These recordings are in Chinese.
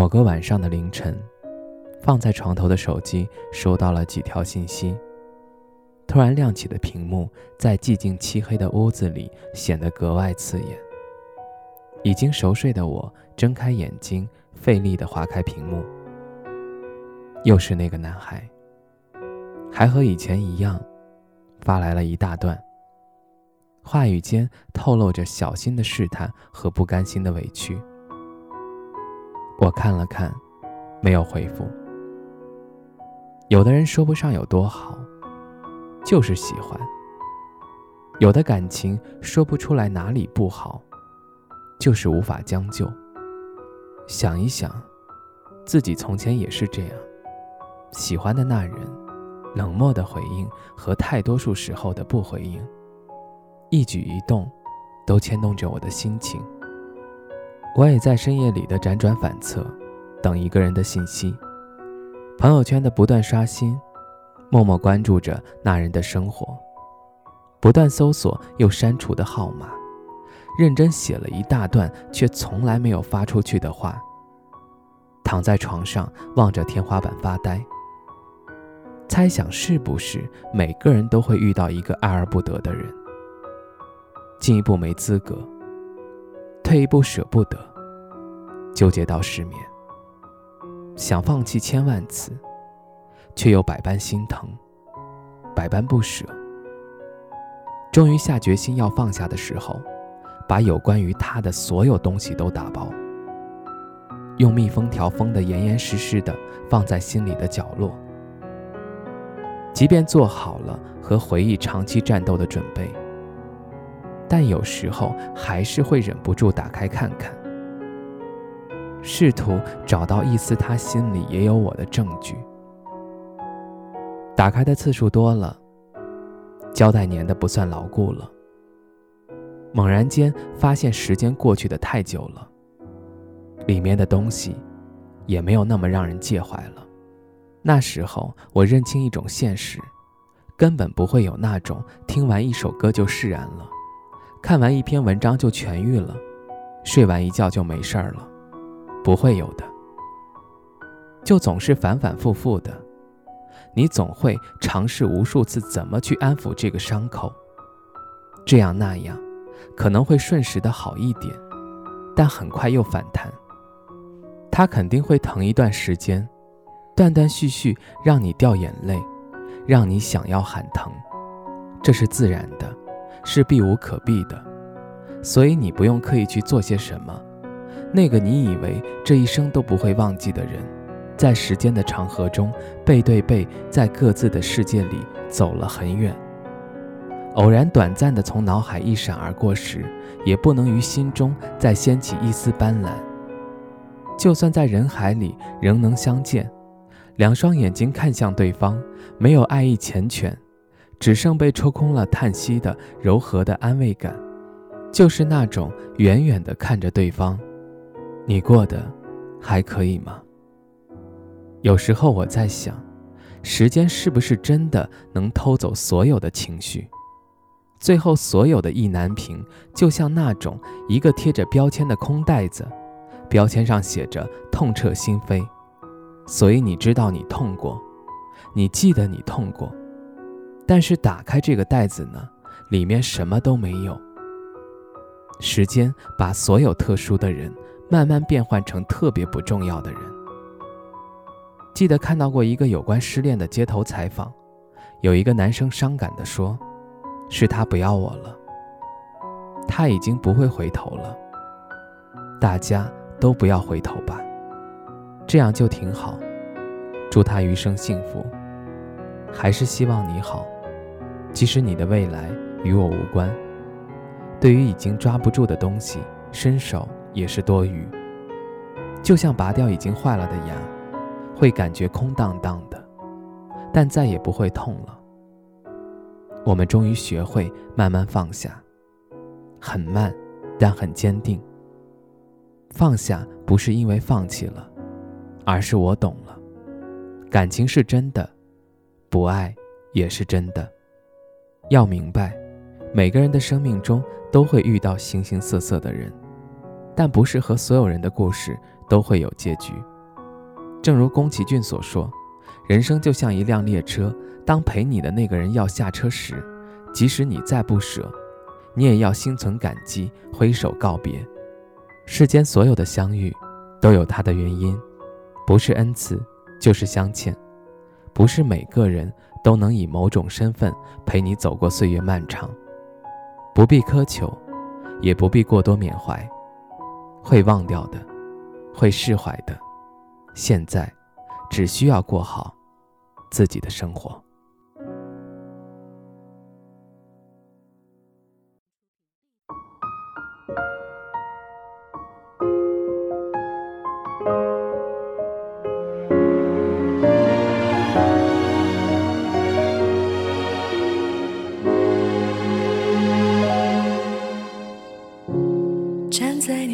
某个晚上的凌晨，放在床头的手机收到了几条信息。突然亮起的屏幕，在寂静漆黑的屋子里显得格外刺眼。已经熟睡的我睁开眼睛，费力地划开屏幕。又是那个男孩，还和以前一样，发来了一大段，话语间透露着小心的试探和不甘心的委屈。我看了看，没有回复。有的人说不上有多好，就是喜欢；有的感情说不出来哪里不好，就是无法将就。想一想，自己从前也是这样，喜欢的那人，冷漠的回应和大多数时候的不回应，一举一动，都牵动着我的心情。我也在深夜里的辗转反侧，等一个人的信息，朋友圈的不断刷新，默默关注着那人的生活，不断搜索又删除的号码，认真写了一大段却从来没有发出去的话。躺在床上望着天花板发呆，猜想是不是每个人都会遇到一个爱而不得的人，进一步没资格。退一步舍不得，纠结到失眠，想放弃千万次，却又百般心疼，百般不舍。终于下决心要放下的时候，把有关于他的所有东西都打包，用密封条封得严严实实的，放在心里的角落。即便做好了和回忆长期战斗的准备。但有时候还是会忍不住打开看看，试图找到一丝他心里也有我的证据。打开的次数多了，胶带粘的不算牢固了。猛然间发现时间过去的太久了，里面的东西也没有那么让人介怀了。那时候我认清一种现实，根本不会有那种听完一首歌就释然了。看完一篇文章就痊愈了，睡完一觉就没事儿了，不会有的。就总是反反复复的，你总会尝试无数次怎么去安抚这个伤口，这样那样，可能会瞬时的好一点，但很快又反弹。它肯定会疼一段时间，断断续续让你掉眼泪，让你想要喊疼，这是自然的。是避无可避的，所以你不用刻意去做些什么。那个你以为这一生都不会忘记的人，在时间的长河中背对背，在各自的世界里走了很远。偶然短暂的从脑海一闪而过时，也不能于心中再掀起一丝斑斓。就算在人海里仍能相见，两双眼睛看向对方，没有爱意缱绻。只剩被抽空了叹息的柔和的安慰感，就是那种远远的看着对方，你过得还可以吗？有时候我在想，时间是不是真的能偷走所有的情绪？最后所有的意难平，就像那种一个贴着标签的空袋子，标签上写着痛彻心扉，所以你知道你痛过，你记得你痛过。但是打开这个袋子呢，里面什么都没有。时间把所有特殊的人慢慢变换成特别不重要的人。记得看到过一个有关失恋的街头采访，有一个男生伤感地说：“是他不要我了，他已经不会回头了。大家都不要回头吧，这样就挺好。祝他余生幸福，还是希望你好。”即使你的未来与我无关，对于已经抓不住的东西，伸手也是多余。就像拔掉已经坏了的牙，会感觉空荡荡的，但再也不会痛了。我们终于学会慢慢放下，很慢，但很坚定。放下不是因为放弃了，而是我懂了，感情是真的，不爱也是真的。要明白，每个人的生命中都会遇到形形色色的人，但不是和所有人的故事都会有结局。正如宫崎骏所说，人生就像一辆列车，当陪你的那个人要下车时，即使你再不舍，你也要心存感激，挥手告别。世间所有的相遇，都有它的原因，不是恩赐，就是相欠。不是每个人都能以某种身份陪你走过岁月漫长。不必苛求，也不必过多缅怀。会忘掉的，会释怀的。现在，只需要过好自己的生活。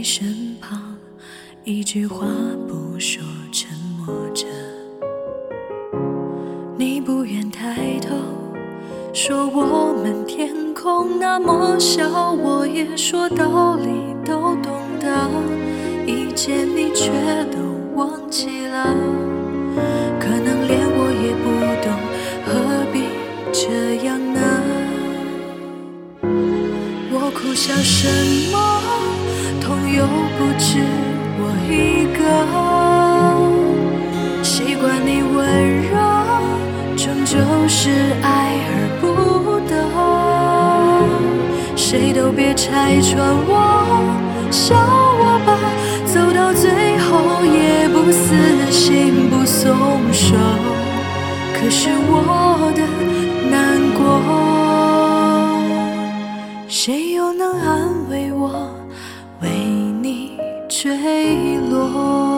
你身旁，一句话不说，沉默着。你不愿抬头，说我们天空那么小，我也说道理都懂得，一见你却都忘记了。可能连我也不懂，何必这样呢？我苦笑什么？又不止我一个，习惯你温柔，终究是爱而不得。谁都别拆穿我，笑我吧，走到最后也不死心不松手。可是我的难过，谁又能安慰我？坠落。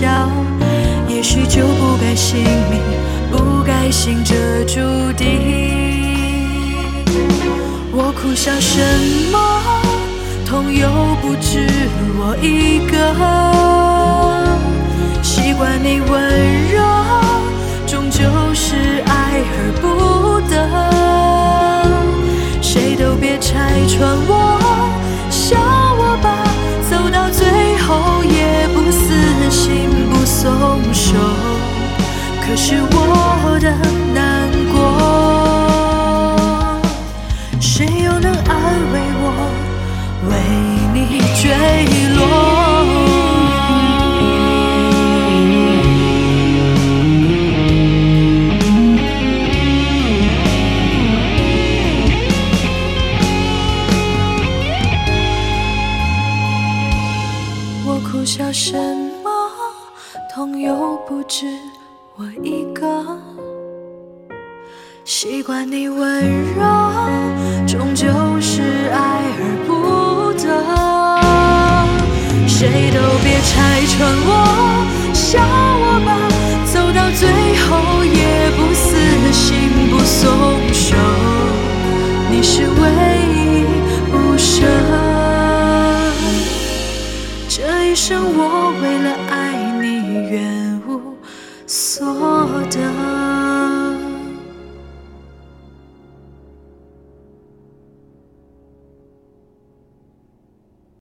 笑，也许就不该信命，不该信这注定。我苦笑什么，痛又不止我一个，习惯你温柔。终究是爱而不得，谁都别拆穿我，习惯你温柔，终究是爱而不得。谁都别拆穿我，笑我吧，走到最后也不死心不松手。你是唯